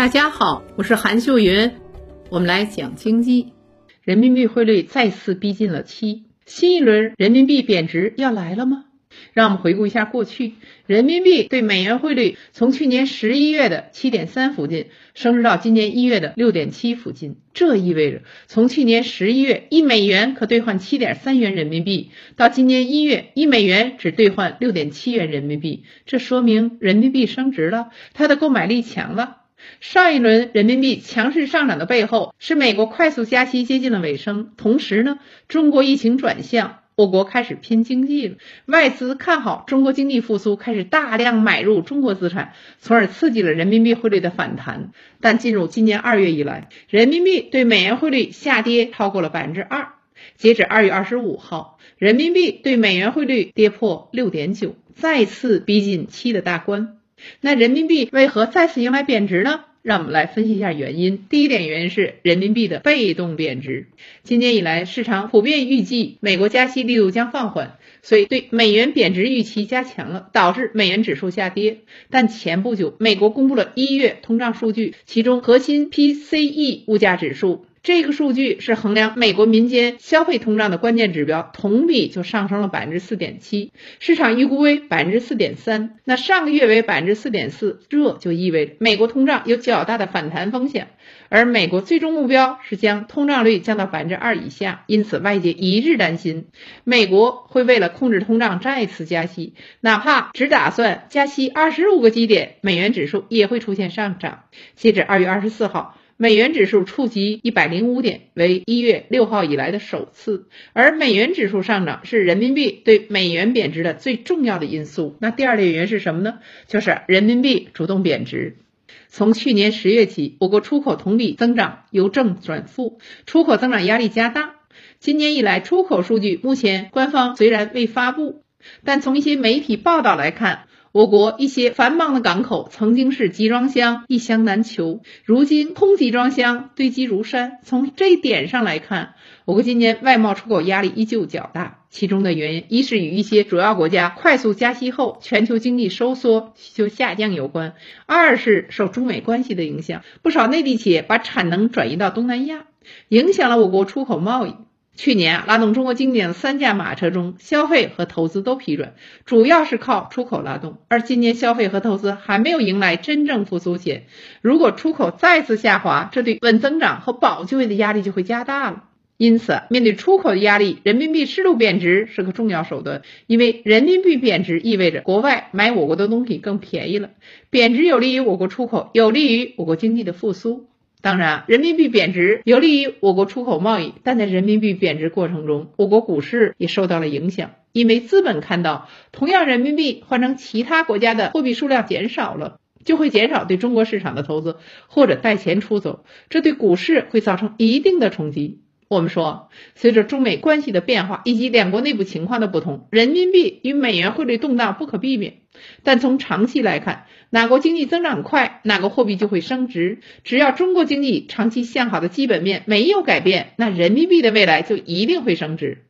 大家好，我是韩秀云，我们来讲经济。人民币汇率再次逼近了七，新一轮人民币贬值要来了吗？让我们回顾一下过去，人民币对美元汇率从去年十一月的七点三附近升值到今年一月的六点七附近。这意味着，从去年十一月一美元可兑换七点三元人民币，到今年一月一美元只兑换六点七元人民币。这说明人民币升值了，它的购买力强了。上一轮人民币强势上涨的背后，是美国快速加息接近了尾声，同时呢，中国疫情转向，我国开始拼经济了，外资看好中国经济复苏，开始大量买入中国资产，从而刺激了人民币汇率的反弹。但进入今年二月以来，人民币对美元汇率下跌超过了百分之二。截止二月二十五号，人民币对美元汇率跌破六点九，再次逼近七的大关。那人民币为何再次迎来贬值呢？让我们来分析一下原因。第一点原因是人民币的被动贬值。今年以来，市场普遍预计美国加息力度将放缓，所以对美元贬值预期加强了，导致美元指数下跌。但前不久，美国公布了一月通胀数据，其中核心 PCE 物价指数。这个数据是衡量美国民间消费通胀的关键指标，同比就上升了百分之四点七，市场预估为百分之四点三。那上个月为百分之四点四，这就意味着美国通胀有较大的反弹风险。而美国最终目标是将通胀率降到百分之二以下，因此外界一致担心美国会为了控制通胀再次加息，哪怕只打算加息二十五个基点，美元指数也会出现上涨。截止二月二十四号。美元指数触及一百零五点，为一月六号以来的首次。而美元指数上涨是人民币对美元贬值的最重要的因素。那第二类原因是什么呢？就是人民币主动贬值。从去年十月起，我国出口同比增长由正转负，出口增长压力加大。今年以来，出口数据目前官方虽然未发布，但从一些媒体报道来看。我国一些繁忙的港口曾经是集装箱一箱难求，如今空集装箱堆积如山。从这一点上来看，我国今年外贸出口压力依旧较大。其中的原因，一是与一些主要国家快速加息后全球经济收缩需求下降有关；二是受中美关系的影响，不少内地企业把产能转移到东南亚，影响了我国出口贸易。去年拉动中国经济的三驾马车中，消费和投资都疲软，主要是靠出口拉动。而今年消费和投资还没有迎来真正复苏前，如果出口再次下滑，这对稳增长和保就业的压力就会加大了。因此，面对出口的压力，人民币适度贬值是个重要手段。因为人民币贬值意味着国外买我国的东西更便宜了，贬值有利于我国出口，有利于我国经济的复苏。当然，人民币贬值有利于我国出口贸易，但在人民币贬值过程中，我国股市也受到了影响。因为资本看到同样人民币换成其他国家的货币数量减少了，就会减少对中国市场的投资或者带钱出走，这对股市会造成一定的冲击。我们说，随着中美关系的变化以及两国内部情况的不同，人民币与美元汇率动荡不可避免。但从长期来看，哪国经济增长快，哪个货币就会升值。只要中国经济长期向好的基本面没有改变，那人民币的未来就一定会升值。